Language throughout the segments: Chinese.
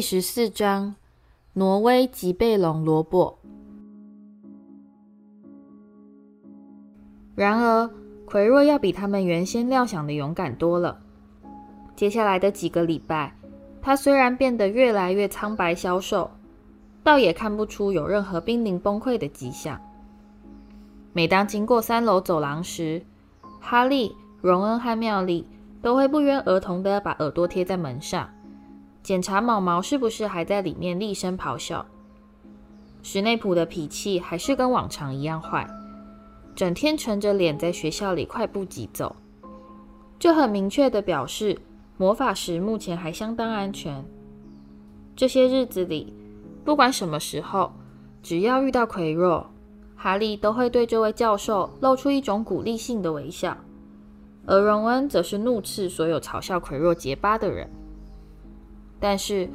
第十四章：挪威吉贝龙萝卜。然而，奎若要比他们原先料想的勇敢多了。接下来的几个礼拜，他虽然变得越来越苍白消瘦，倒也看不出有任何濒临崩溃的迹象。每当经过三楼走廊时，哈利、荣恩和妙丽都会不约而同地把耳朵贴在门上，检查毛毛是不是还在里面厉声咆哮。史内普的脾气还是跟往常一样坏，整天沉着脸在学校里快步疾走，这很明确地表示魔法石目前还相当安全。这些日子里，不管什么时候，只要遇到奎若。哈利都会对这位教授露出一种鼓励性的微笑，而荣恩则是怒斥所有嘲笑奎若结巴的人。但是，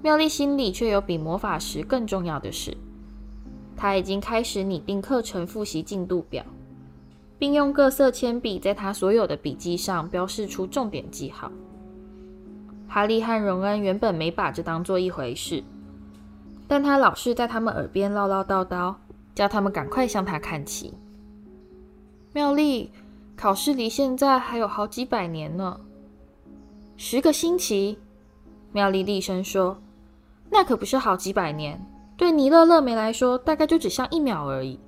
妙丽心里却有比魔法石更重要的事。她已经开始拟定课程复习进度表，并用各色铅笔在她所有的笔记上标示出重点记号。哈利和荣恩原本没把这当做一回事，但他老是在他们耳边唠唠叨叨。叫他们赶快向他看齐。妙丽，考试离现在还有好几百年呢。十个星期，妙丽厉声说：“那可不是好几百年，对尼乐乐梅来说，大概就只像一秒而已。”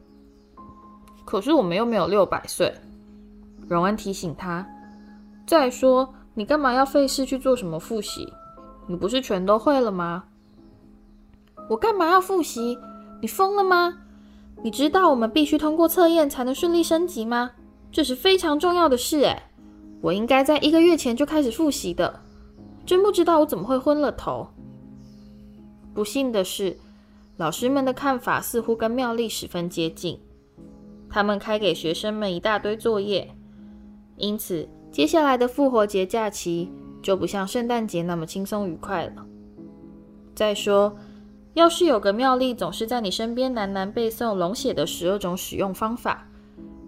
可是我们又没有六百岁。荣恩提醒他：“再说，你干嘛要费事去做什么复习？你不是全都会了吗？”我干嘛要复习？你疯了吗？你知道我们必须通过测验才能顺利升级吗？这是非常重要的事诶，我应该在一个月前就开始复习的。真不知道我怎么会昏了头。不幸的是，老师们的看法似乎跟妙丽十分接近。他们开给学生们一大堆作业，因此接下来的复活节假期就不像圣诞节那么轻松愉快了。再说。要是有个妙丽总是在你身边喃喃背诵龙血的十二种使用方法，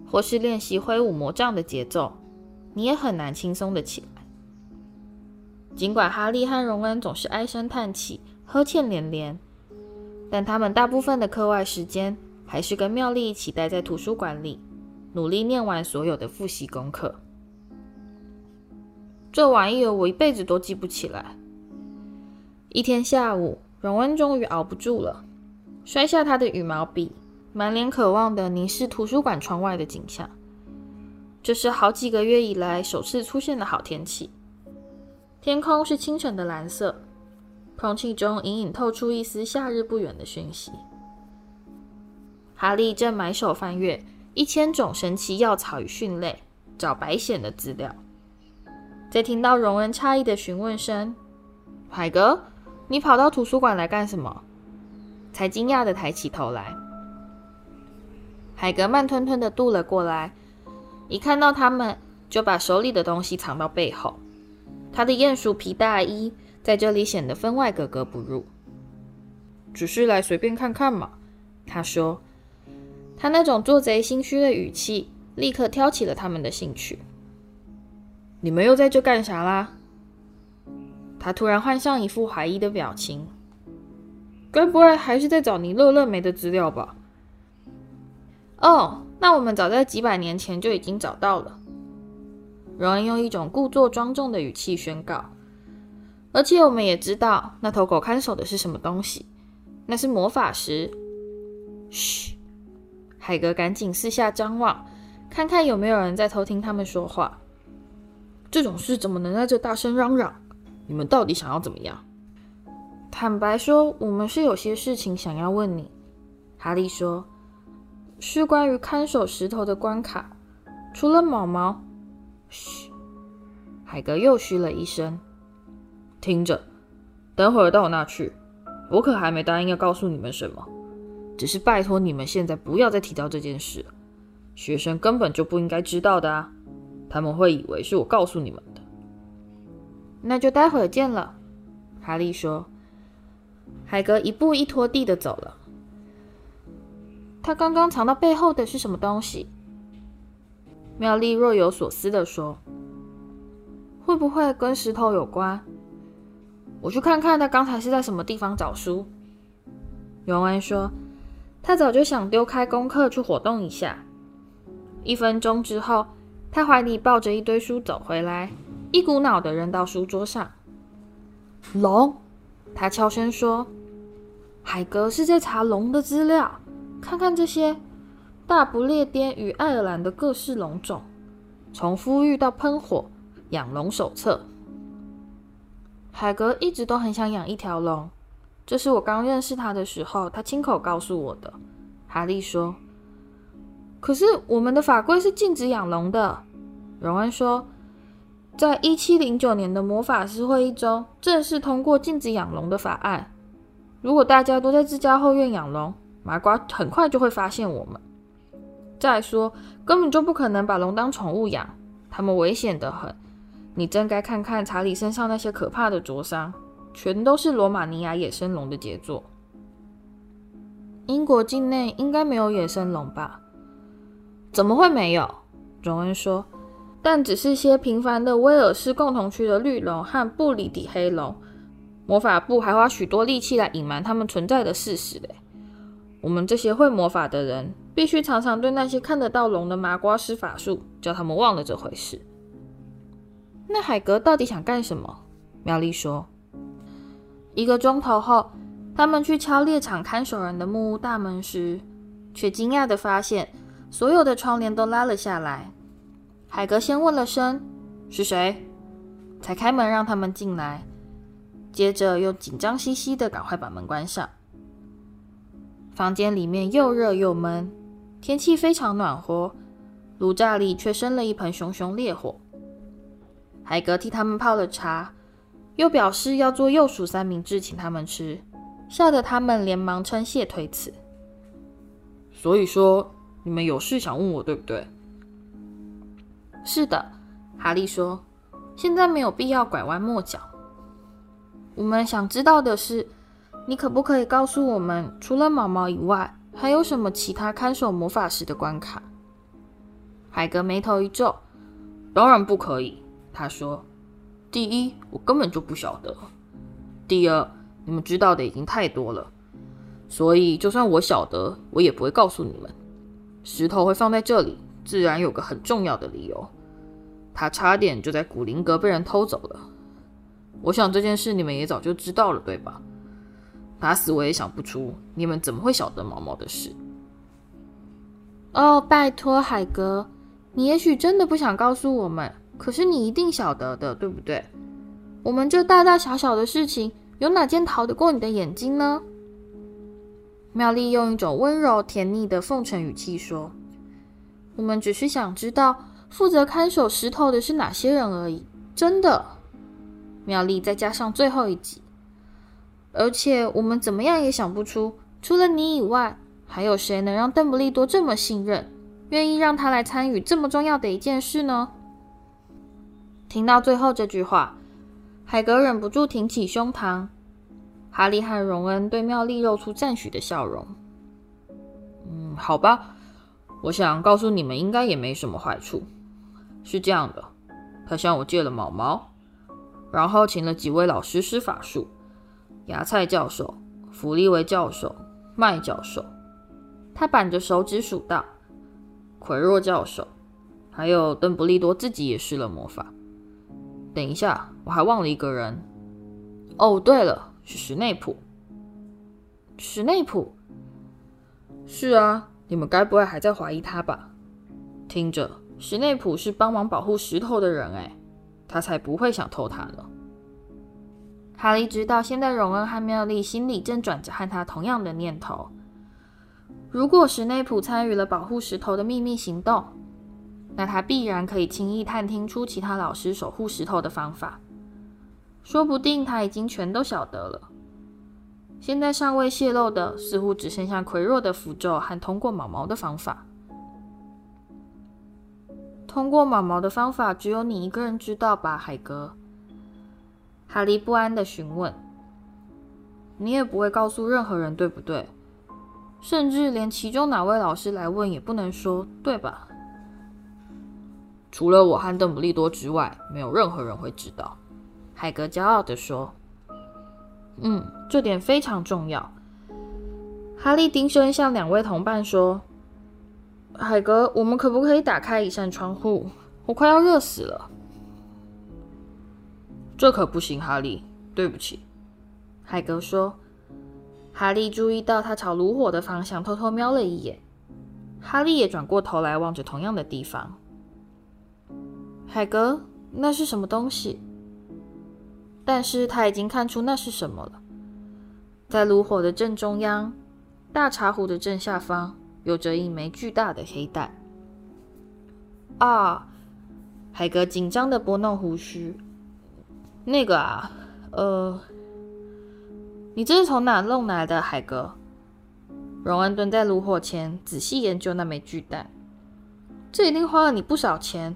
或是练习挥舞魔杖的节奏，你也很难轻松的起。尽管哈利和荣恩总是唉声叹气、呵欠连连，但他们大部分的课外时间还是跟妙丽一起待在图书馆里，努力念完所有的复习功课。这玩意儿我一辈子都记不起来。一天下午。荣恩终于熬不住了，摔下他的羽毛笔，满脸渴望地凝视图书馆窗外的景象。这是好几个月以来首次出现的好天气，天空是清晨的蓝色，空气中隐隐透出一丝夏日不远的讯息。哈利正埋首翻阅《一千种神奇药草与蕈类》，找白藓的资料，在听到荣恩诧异的询问声：“海格。”你跑到图书馆来干什么？才惊讶地抬起头来。海格慢吞吞地踱了过来，一看到他们，就把手里的东西藏到背后。他的鼹鼠皮大衣在这里显得分外格格不入。只是来随便看看嘛，他说。他那种做贼心虚的语气，立刻挑起了他们的兴趣。你们又在这干啥啦？他突然换上一副怀疑的表情，该不会还是在找尼勒勒梅的资料吧？哦，那我们早在几百年前就已经找到了。荣恩用一种故作庄重的语气宣告，而且我们也知道那头狗看守的是什么东西，那是魔法石。嘘，海格赶紧四下张望，看看有没有人在偷听他们说话。这种事怎么能在这大声嚷嚷？你们到底想要怎么样？坦白说，我们是有些事情想要问你。哈利说：“是关于看守石头的关卡。除了毛毛，嘘。”海格又嘘了一声。听着，等会儿到我那去。我可还没答应要告诉你们什么，只是拜托你们现在不要再提到这件事了。学生根本就不应该知道的啊，他们会以为是我告诉你们的。那就待会儿见了，哈利说。海格一步一拖地的走了。他刚刚藏到背后的是什么东西？妙丽若有所思的说：“会不会跟石头有关？”我去看看他刚才是在什么地方找书。荣恩说：“他早就想丢开功课去活动一下。”一分钟之后，他怀里抱着一堆书走回来，一股脑的扔到书桌上。龙，他悄声说：“海格是在查龙的资料，看看这些大不列颠与爱尔兰的各式龙种，从孵育到喷火，养龙手册。”海格一直都很想养一条龙，这是我刚认识他的时候，他亲口告诉我的。哈利说：“可是我们的法规是禁止养龙的。”荣恩说：“在一七零九年的魔法师会议中，正式通过禁止养龙的法案。如果大家都在自家后院养龙，麻瓜很快就会发现我们。再说，根本就不可能把龙当宠物养，它们危险得很。”你真该看看查理身上那些可怕的灼伤，全都是罗马尼亚野生龙的杰作。英国境内应该没有野生龙吧？怎么会没有？荣恩说，但只是些平凡的威尔士共同区的绿龙和布里底黑龙。魔法部还花许多力气来隐瞒他们存在的事实嘞。我们这些会魔法的人，必须常常对那些看得到龙的麻瓜施法术，叫他们忘了这回事。那海格到底想干什么？妙丽说：“一个钟头后，他们去敲猎场看守人的木屋大门时，却惊讶地发现所有的窗帘都拉了下来。海格先问了声‘是谁’，才开门让他们进来，接着又紧张兮兮地赶快把门关上。房间里面又热又闷，天气非常暖和，炉灶里却生了一盆熊熊烈火。”海格替他们泡了茶，又表示要做鼬鼠三明治请他们吃，吓得他们连忙称谢推辞。所以说，你们有事想问我，对不对？是的，哈利说。现在没有必要拐弯抹角。我们想知道的是，你可不可以告诉我们，除了毛毛以外，还有什么其他看守魔法石的关卡？海格眉头一皱：“当然不可以。”他说：“第一，我根本就不晓得；第二，你们知道的已经太多了，所以就算我晓得，我也不会告诉你们。石头会放在这里，自然有个很重要的理由。它差点就在古灵阁被人偷走了。我想这件事你们也早就知道了，对吧？打死我也想不出你们怎么会晓得毛毛的事。哦，拜托，海格，你也许真的不想告诉我们。”可是你一定晓得的，对不对？我们这大大小小的事情，有哪件逃得过你的眼睛呢？妙丽用一种温柔甜腻的奉承语气说：“我们只是想知道负责看守石头的是哪些人而已。”真的，妙丽再加上最后一集，而且我们怎么样也想不出，除了你以外，还有谁能让邓布利多这么信任，愿意让他来参与这么重要的一件事呢？听到最后这句话，海格忍不住挺起胸膛。哈利和荣恩对妙丽露出赞许的笑容。嗯，好吧，我想告诉你们，应该也没什么坏处。是这样的，他向我借了毛毛，然后请了几位老师施法术：芽菜教授、弗利维教授、麦教授。他扳着手指数道：“奎若教授，还有邓布利多自己也施了魔法。”等一下，我还忘了一个人。哦，对了，是史内普。史内普？是啊，你们该不会还在怀疑他吧？听着，史内普是帮忙保护石头的人，哎，他才不会想偷他呢。哈利知道，现在荣恩和妙丽心里正转着和他同样的念头。如果史内普参与了保护石头的秘密行动，那他必然可以轻易探听出其他老师守护石头的方法，说不定他已经全都晓得了。现在尚未泄露的，似乎只剩下魁弱的符咒和通过毛毛的方法。通过毛毛的方法，只有你一个人知道吧，海格？哈利不安地询问。你也不会告诉任何人，对不对？甚至连其中哪位老师来问也不能说，对吧？除了我和邓布利多之外，没有任何人会知道。海格骄傲地说：“嗯，这点非常重要。哈利低声向两位同伴说：“海格，我们可不可以打开一扇窗户？我快要热死了。”这可不行，哈利，对不起。”海格说。哈利注意到他朝炉火的方向偷偷瞄了一眼，哈利也转过头来望着同样的地方。海格，那是什么东西？但是他已经看出那是什么了，在炉火的正中央。大茶壶的正下方有着一枚巨大的黑蛋。啊！海格紧张地拨弄胡须。那个啊，呃，你这是从哪弄来的，海格？荣恩蹲在炉火前，仔细研究那枚巨蛋。这一定花了你不少钱。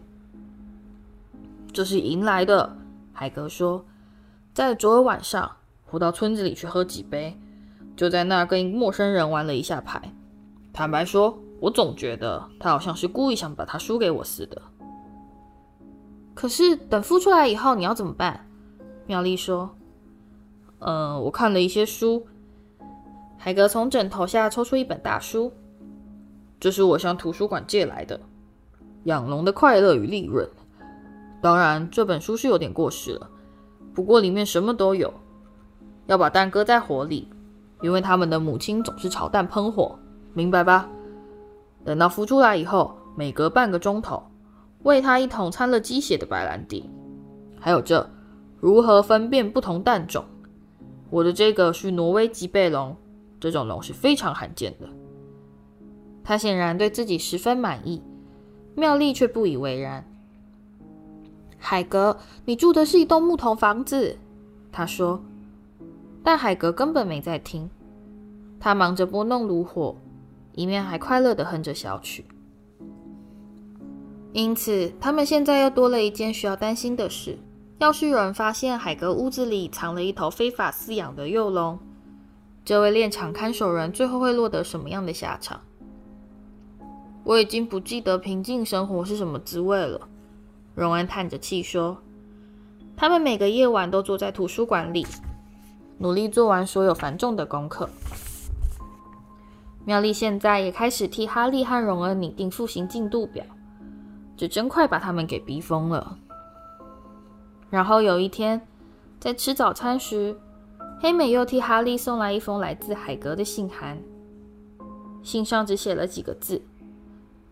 这是赢来的，海格说。在昨儿晚上，我到村子里去喝几杯。就在那跟一个陌生人玩了一下牌。坦白说，我总觉得他好像是故意想把他输给我似的。可是等孵出来以后，你要怎么办？妙丽说：“嗯，我看了一些书。”海格从枕头下抽出一本大书，这是我向图书馆借来的，《养龙的快乐与利润》。当然，这本书是有点过时了，不过里面什么都有。要把蛋搁在火里。因为他们的母亲总是炒蛋喷火，明白吧？等到孵出来以后，每隔半个钟头，喂它一桶掺了鸡血的白兰地。还有这，如何分辨不同蛋种？我的这个是挪威吉贝龙，这种龙是非常罕见的。他显然对自己十分满意，妙丽却不以为然。海格，你住的是一栋木头房子，他说。但海格根本没在听，他忙着拨弄炉火，一面还快乐地哼着小曲。因此，他们现在又多了一件需要担心的事：要是有人发现海格屋子里藏了一头非法饲养的幼龙，这位练场看守人最后会落得什么样的下场？我已经不记得平静生活是什么滋味了。荣恩叹着气说：“他们每个夜晚都坐在图书馆里。”努力做完所有繁重的功课。妙丽现在也开始替哈利和荣恩拟定复习进度表，这真快把他们给逼疯了。然后有一天，在吃早餐时，黑美又替哈利送来一封来自海格的信函。信上只写了几个字：“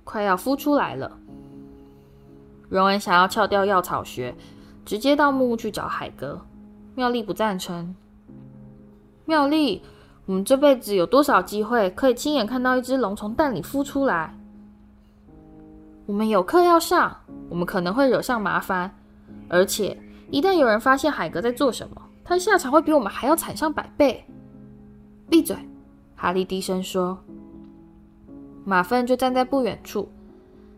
快要孵出来了。”荣恩想要撬掉药草学，直接到木屋去找海格。妙丽不赞成。妙丽，我们这辈子有多少机会可以亲眼看到一只龙从蛋里孵出来？我们有课要上，我们可能会惹上麻烦，而且一旦有人发现海格在做什么，他的下场会比我们还要惨上百倍。闭嘴！哈利低声说。马粪就站在不远处，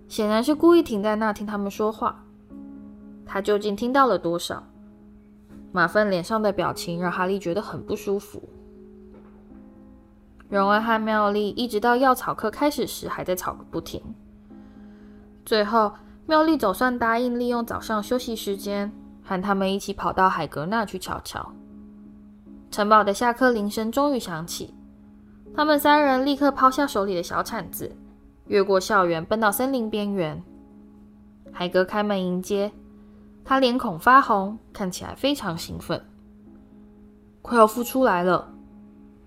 显然是故意停在那听他们说话。他究竟听到了多少？马粪脸上的表情让哈利觉得很不舒服。荣恩和妙丽一直到药草课开始时还在吵个不停。最后，妙丽总算答应利用早上休息时间和他们一起跑到海格那去瞧瞧。城堡的下课铃声终于响起，他们三人立刻抛下手里的小铲子，越过校园奔到森林边缘。海格开门迎接。他脸孔发红，看起来非常兴奋。快要孵出来了，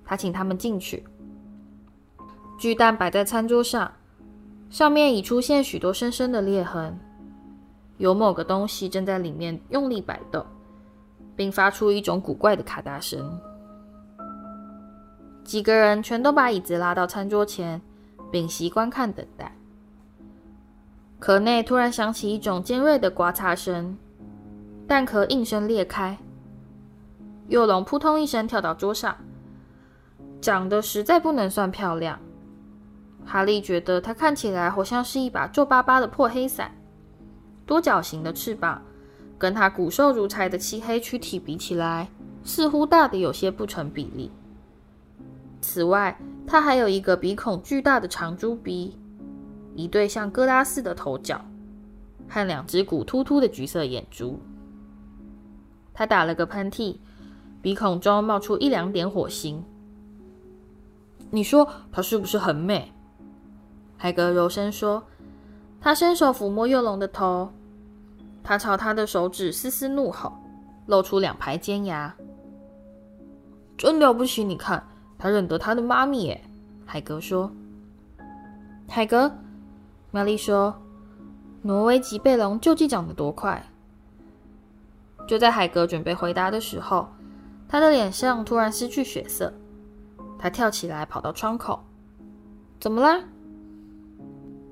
他请他们进去。巨蛋摆在餐桌上，上面已出现许多深深的裂痕，有某个东西正在里面用力摆动，并发出一种古怪的咔嗒声。几个人全都把椅子拉到餐桌前，屏息观看等待。壳内突然响起一种尖锐的刮擦声。蛋壳应声裂开，幼龙扑通一声跳到桌上，长得实在不能算漂亮。哈利觉得它看起来好像是一把皱巴巴的破黑伞，多角形的翅膀跟它骨瘦如柴的漆黑躯体比起来，似乎大得有些不成比例。此外，它还有一个鼻孔巨大的长猪鼻，一对像疙瘩似的头角，和两只骨突突的橘色眼珠。他打了个喷嚏，鼻孔中冒出一两点火星。你说它是不是很美？海格柔声说。他伸手抚摸幼龙的头，他朝他的手指嘶嘶怒吼，露出两排尖牙。真了不起！你看，他认得他的妈咪耶。海格说。海格，妙丽说，挪威吉贝龙究竟长得多快？就在海格准备回答的时候，他的脸上突然失去血色。他跳起来，跑到窗口。怎么啦？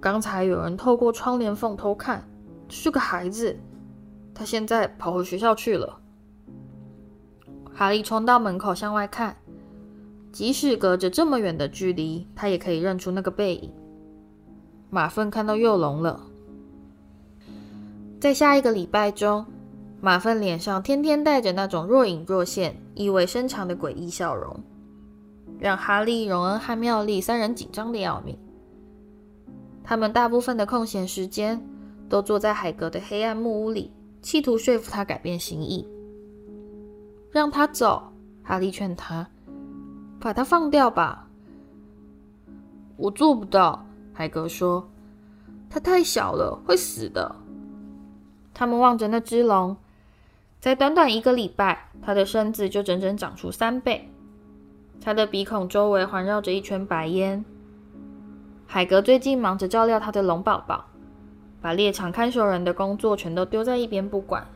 刚才有人透过窗帘缝偷看，是个孩子。他现在跑回学校去了。哈利冲到门口向外看，即使隔着这么远的距离，他也可以认出那个背影。马粪看到幼龙了。在下一个礼拜中，马粪脸上天天带着那种若隐若现、意味深长的诡异笑容，让哈利、荣恩和妙丽三人紧张得要命。他们大部分的空闲时间都坐在海格的黑暗木屋里，企图说服他改变心意。让他走，哈利劝他，把他放掉吧。我做不到，海格说，他太小了，会死的。他们望着那只龙，在短短一个礼拜，他的身子就整整长出三倍。他的鼻孔周围环绕着一圈白烟。海格最近忙着照料他的龙宝宝，把猎场看守人的工作全都丢在一边不管。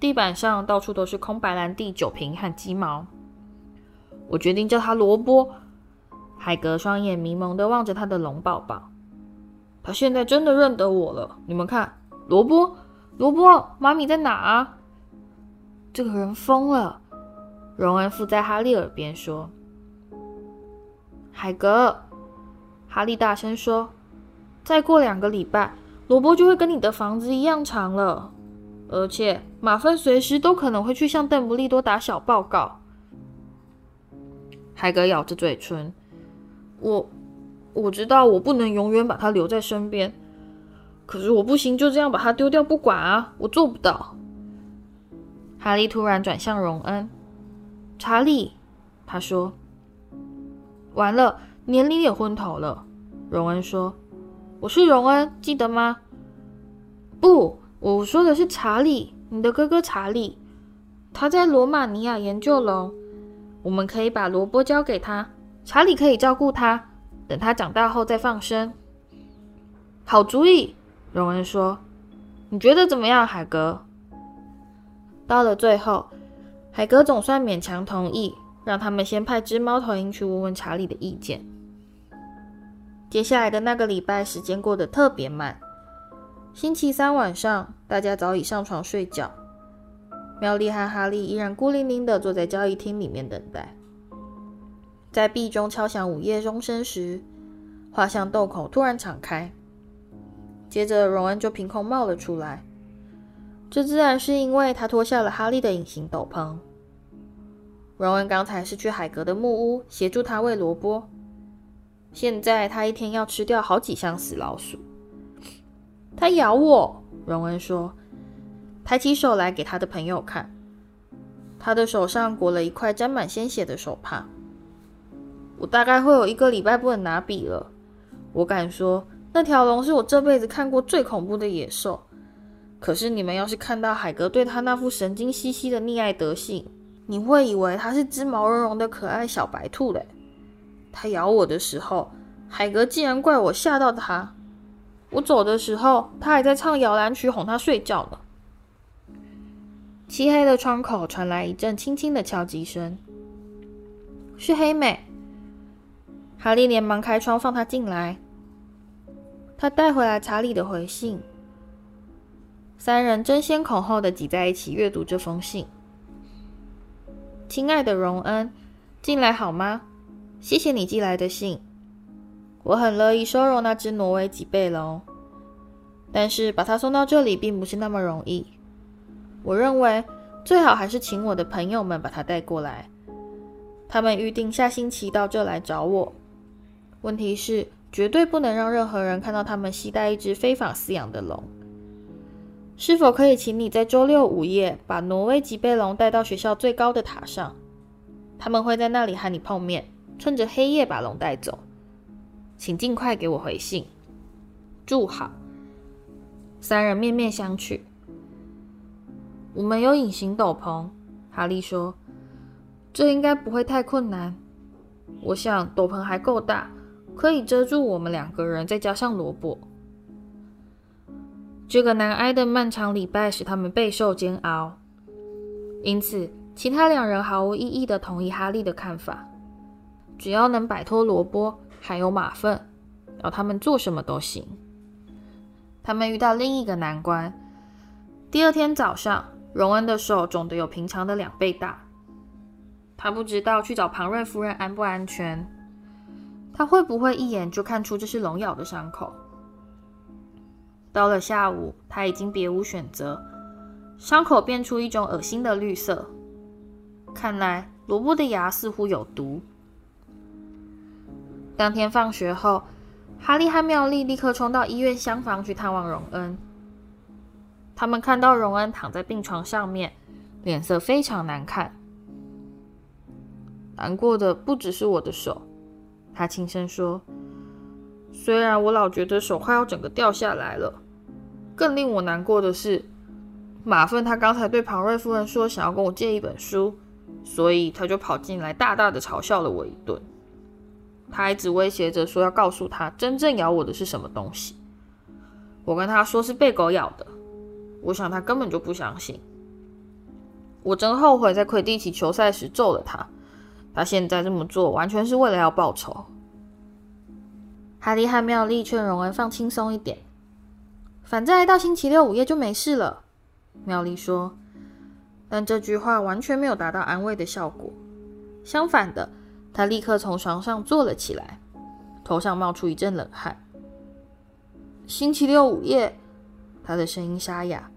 地板上到处都是空白兰地酒瓶和鸡毛。我决定叫他萝卜。海格双眼迷蒙地望着他的龙宝宝，他现在真的认得我了。你们看，萝卜，萝卜，妈咪在哪啊？这个人疯了。荣恩附在哈利耳边说：“海格。”哈利大声说：“再过两个礼拜，萝卜就会跟你的房子一样长了，而且马粪随时都可能会去向邓布利多打小报告。”海格咬着嘴唇：“我我知道我不能永远把它留在身边，可是我不行就这样把它丢掉不管啊，我做不到。”哈利突然转向荣恩：“查理，他说，完了。”年龄也昏头了，荣恩说：“我是荣恩，记得吗？”“不，我说的是查理，你的哥哥查理。他在罗马尼亚研究龙，我们可以把萝卜交给他，查理可以照顾他，等他长大后再放生。”“好主意。”荣恩说。“你觉得怎么样，海格？”到了最后，海格总算勉强同意。让他们先派只猫头鹰去问问查理的意见。接下来的那个礼拜，时间过得特别慢。星期三晚上，大家早已上床睡觉。妙丽和哈利依然孤零零地坐在交易厅里面等待。在壁钟敲响午夜钟声时，画像洞口突然敞开，接着荣恩就凭空冒了出来。这自然是因为他脱下了哈利的隐形斗篷。荣恩刚才是去海格的木屋协助他喂萝卜，现在他一天要吃掉好几箱死老鼠。他咬我，荣恩说，抬起手来给他的朋友看，他的手上裹了一块沾满鲜血的手帕。我大概会有一个礼拜不能拿笔了。我敢说，那条龙是我这辈子看过最恐怖的野兽。可是你们要是看到海格对他那副神经兮兮的溺爱德性，你会以为他是只毛茸茸的可爱小白兔嘞！它咬我的时候，海格竟然怪我吓到它。我走的时候，它还在唱摇篮曲哄它睡觉呢。漆黑的窗口传来一阵轻轻的敲击声，是黑美。哈利连忙开窗放她进来。他带回来查理的回信，三人争先恐后的挤在一起阅读这封信。亲爱的荣恩，进来好吗？谢谢你寄来的信，我很乐意收容那只挪威脊背龙，但是把它送到这里并不是那么容易。我认为最好还是请我的朋友们把它带过来，他们预定下星期到这来找我。问题是，绝对不能让任何人看到他们携带一只非法饲养的龙。是否可以请你在周六午夜把挪威脊背龙带到学校最高的塔上？他们会在那里和你碰面，趁着黑夜把龙带走。请尽快给我回信。祝好。三人面面相觑。我们有隐形斗篷，哈利说，这应该不会太困难。我想斗篷还够大，可以遮住我们两个人，再加上罗伯。这个难挨的漫长礼拜使他们备受煎熬，因此其他两人毫无异议地同意哈利的看法：只要能摆脱萝卜还有马粪，要他们做什么都行。他们遇到另一个难关。第二天早上，荣恩的手肿得有平常的两倍大，他不知道去找庞瑞夫人安不安全，他会不会一眼就看出这是龙咬的伤口？到了下午，他已经别无选择，伤口变出一种恶心的绿色。看来萝卜的牙似乎有毒。当天放学后，哈利和妙丽立刻冲到医院厢房去探望荣恩。他们看到荣恩躺在病床上面，脸色非常难看。难过的不只是我的手，他轻声说。虽然我老觉得手快要整个掉下来了，更令我难过的是，马粪他刚才对庞瑞夫人说想要跟我借一本书，所以他就跑进来，大大的嘲笑了我一顿。他还一直威胁着说要告诉他真正咬我的是什么东西。我跟他说是被狗咬的，我想他根本就不相信。我真后悔在魁地奇球赛时揍了他，他现在这么做完全是为了要报仇。哈利和妙丽劝荣恩放轻松一点，反正到星期六午夜就没事了。妙丽说，但这句话完全没有达到安慰的效果。相反的，他立刻从床上坐了起来，头上冒出一阵冷汗。星期六午夜，他的声音沙哑。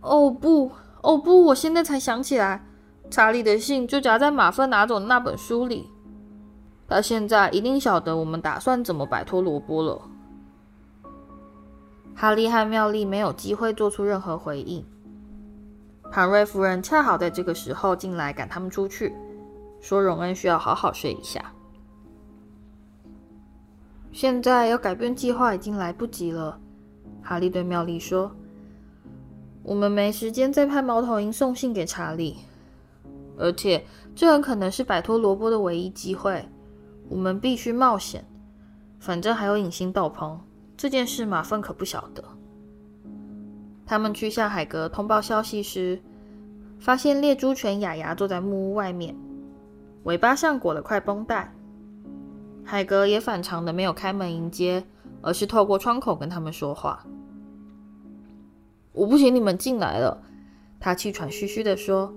哦不，哦不，我现在才想起来，查理的信就夹在马粪拿走的那本书里。他现在一定晓得我们打算怎么摆脱罗伯了。哈利和妙丽没有机会做出任何回应。庞瑞夫人恰好在这个时候进来赶他们出去，说荣恩需要好好睡一下。现在要改变计划已经来不及了，哈利对妙丽说：“我们没时间再派猫头鹰送信给查理，而且这很可能是摆脱罗伯的唯一机会。”我们必须冒险，反正还有隐形斗篷。这件事马粪可不晓得。他们去向海格通报消息时，发现猎猪犬雅雅坐在木屋外面，尾巴上裹了块绷带。海格也反常的没有开门迎接，而是透过窗口跟他们说话。我不请你们进来了，他气喘吁吁的说。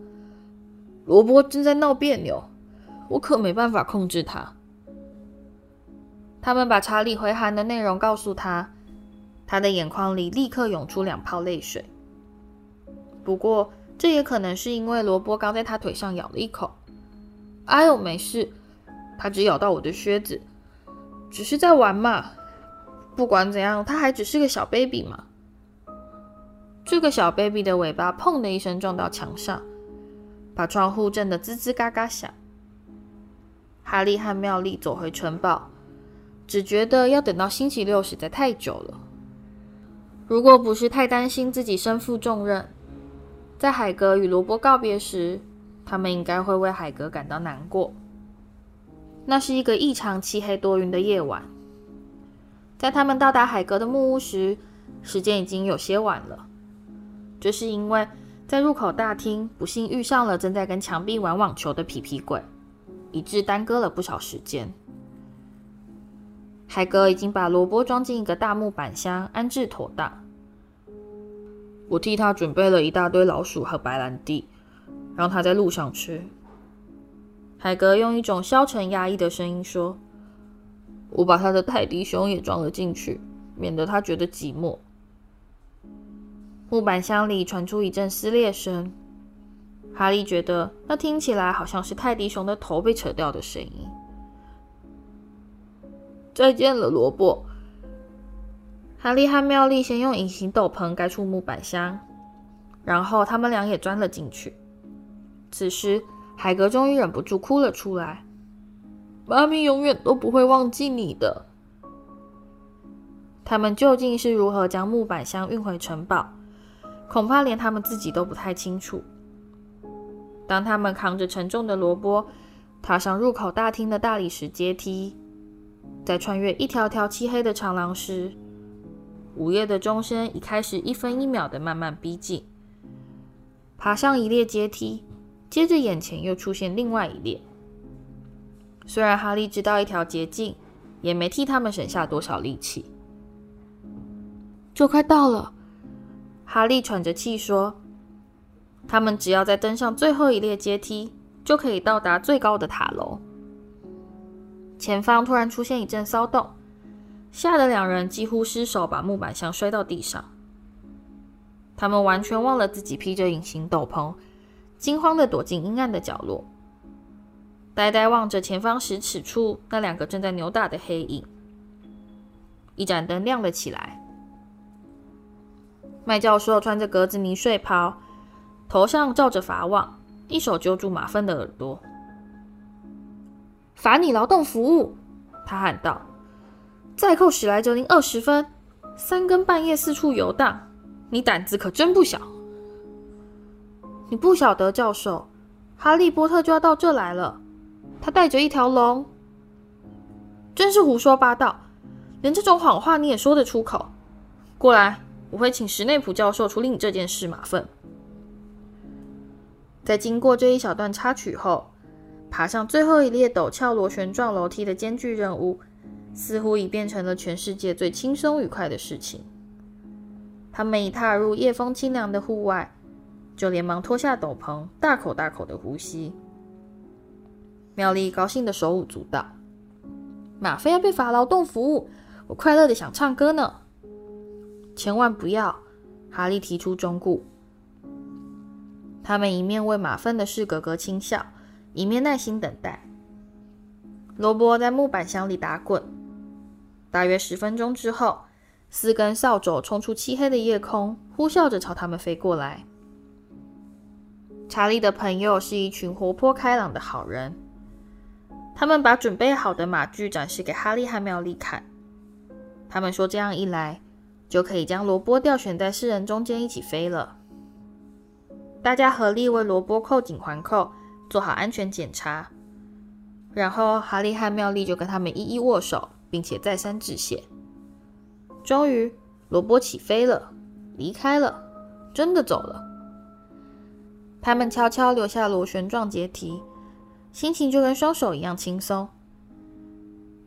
罗伯正在闹别扭，我可没办法控制他。他们把查理回函的内容告诉他，他的眼眶里立刻涌出两泡泪水。不过，这也可能是因为罗伯刚在他腿上咬了一口。哎呦，没事，他只咬到我的靴子，只是在玩嘛。不管怎样，他还只是个小 baby 嘛。这个小 baby 的尾巴砰的一声撞到墙上，把窗户震得吱吱嘎嘎响。哈利和妙丽走回城堡。只觉得要等到星期六实在太久了。如果不是太担心自己身负重任，在海格与罗伯告别时，他们应该会为海格感到难过。那是一个异常漆黑多云的夜晚。在他们到达海格的木屋时，时间已经有些晚了。这是因为在入口大厅不幸遇上了正在跟墙壁玩网球的皮皮鬼，以致耽搁了不少时间。海格已经把萝卜装进一个大木板箱，安置妥当。我替他准备了一大堆老鼠和白兰地，让他在路上吃。海格用一种消沉压抑的声音说：“我把他的泰迪熊也装了进去，免得他觉得寂寞。”木板箱里传出一阵撕裂声，哈利觉得那听起来好像是泰迪熊的头被扯掉的声音。再见了，萝卜。哈利和妙丽先用隐形斗篷盖住木板箱，然后他们俩也钻了进去。此时，海格终于忍不住哭了出来：“妈咪永远都不会忘记你的。”他们究竟是如何将木板箱运回城堡？恐怕连他们自己都不太清楚。当他们扛着沉重的萝卜，踏上入口大厅的大理石阶梯，在穿越一条条漆黑的长廊时，午夜的钟声已开始一分一秒的慢慢逼近。爬上一列阶梯，接着眼前又出现另外一列。虽然哈利知道一条捷径，也没替他们省下多少力气。就快到了，哈利喘着气说：“他们只要再登上最后一列阶梯，就可以到达最高的塔楼。”前方突然出现一阵骚动，吓得两人几乎失手把木板箱摔到地上。他们完全忘了自己披着隐形斗篷，惊慌地躲进阴暗的角落，呆呆望着前方十尺处那两个正在扭打的黑影。一盏灯亮了起来。麦教授穿着格子呢睡袍，头上罩着法网，一手揪住马粪的耳朵。“罚你劳动服务！”他喊道，“再扣史莱哲林二十分，三更半夜四处游荡，你胆子可真不小。”“你不晓得，教授，哈利波特就要到这来了，他带着一条龙。”“真是胡说八道，连这种谎话你也说得出口？”“过来。”我会请史内普教授处理你这件事，马粪。在经过这一小段插曲后，爬上最后一列陡峭螺旋状楼梯的艰巨任务，似乎已变成了全世界最轻松愉快的事情。他们一踏入夜风清凉的户外，就连忙脱下斗篷，大口大口的呼吸。妙丽高兴的手舞足蹈，马粪要被罚劳动服务，我快乐的想唱歌呢。千万不要！哈利提出忠告。他们一面为马粪的事咯咯轻笑，一面耐心等待。萝卜在木板箱里打滚。大约十分钟之后，四根扫帚冲出漆黑的夜空，呼啸着朝他们飞过来。查理的朋友是一群活泼开朗的好人。他们把准备好的马具展示给哈利和妙丽看。他们说：“这样一来。”就可以将萝卜吊悬在四人中间一起飞了。大家合力为萝卜扣紧环扣，做好安全检查。然后哈利和妙丽就跟他们一一握手，并且再三致谢。终于，萝卜起飞了，离开了，真的走了。他们悄悄留下螺旋状阶梯，心情就跟双手一样轻松。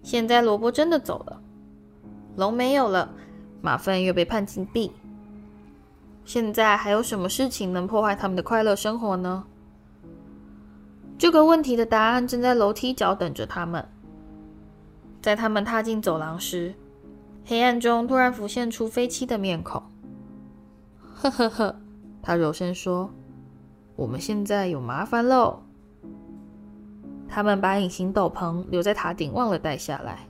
现在萝卜真的走了，龙没有了。马粪又被判禁闭。现在还有什么事情能破坏他们的快乐生活呢？这个问题的答案正在楼梯角等着他们。在他们踏进走廊时，黑暗中突然浮现出飞七的面孔。呵呵呵，他柔声说：“我们现在有麻烦喽。”他们把隐形斗篷留在塔顶，忘了带下来。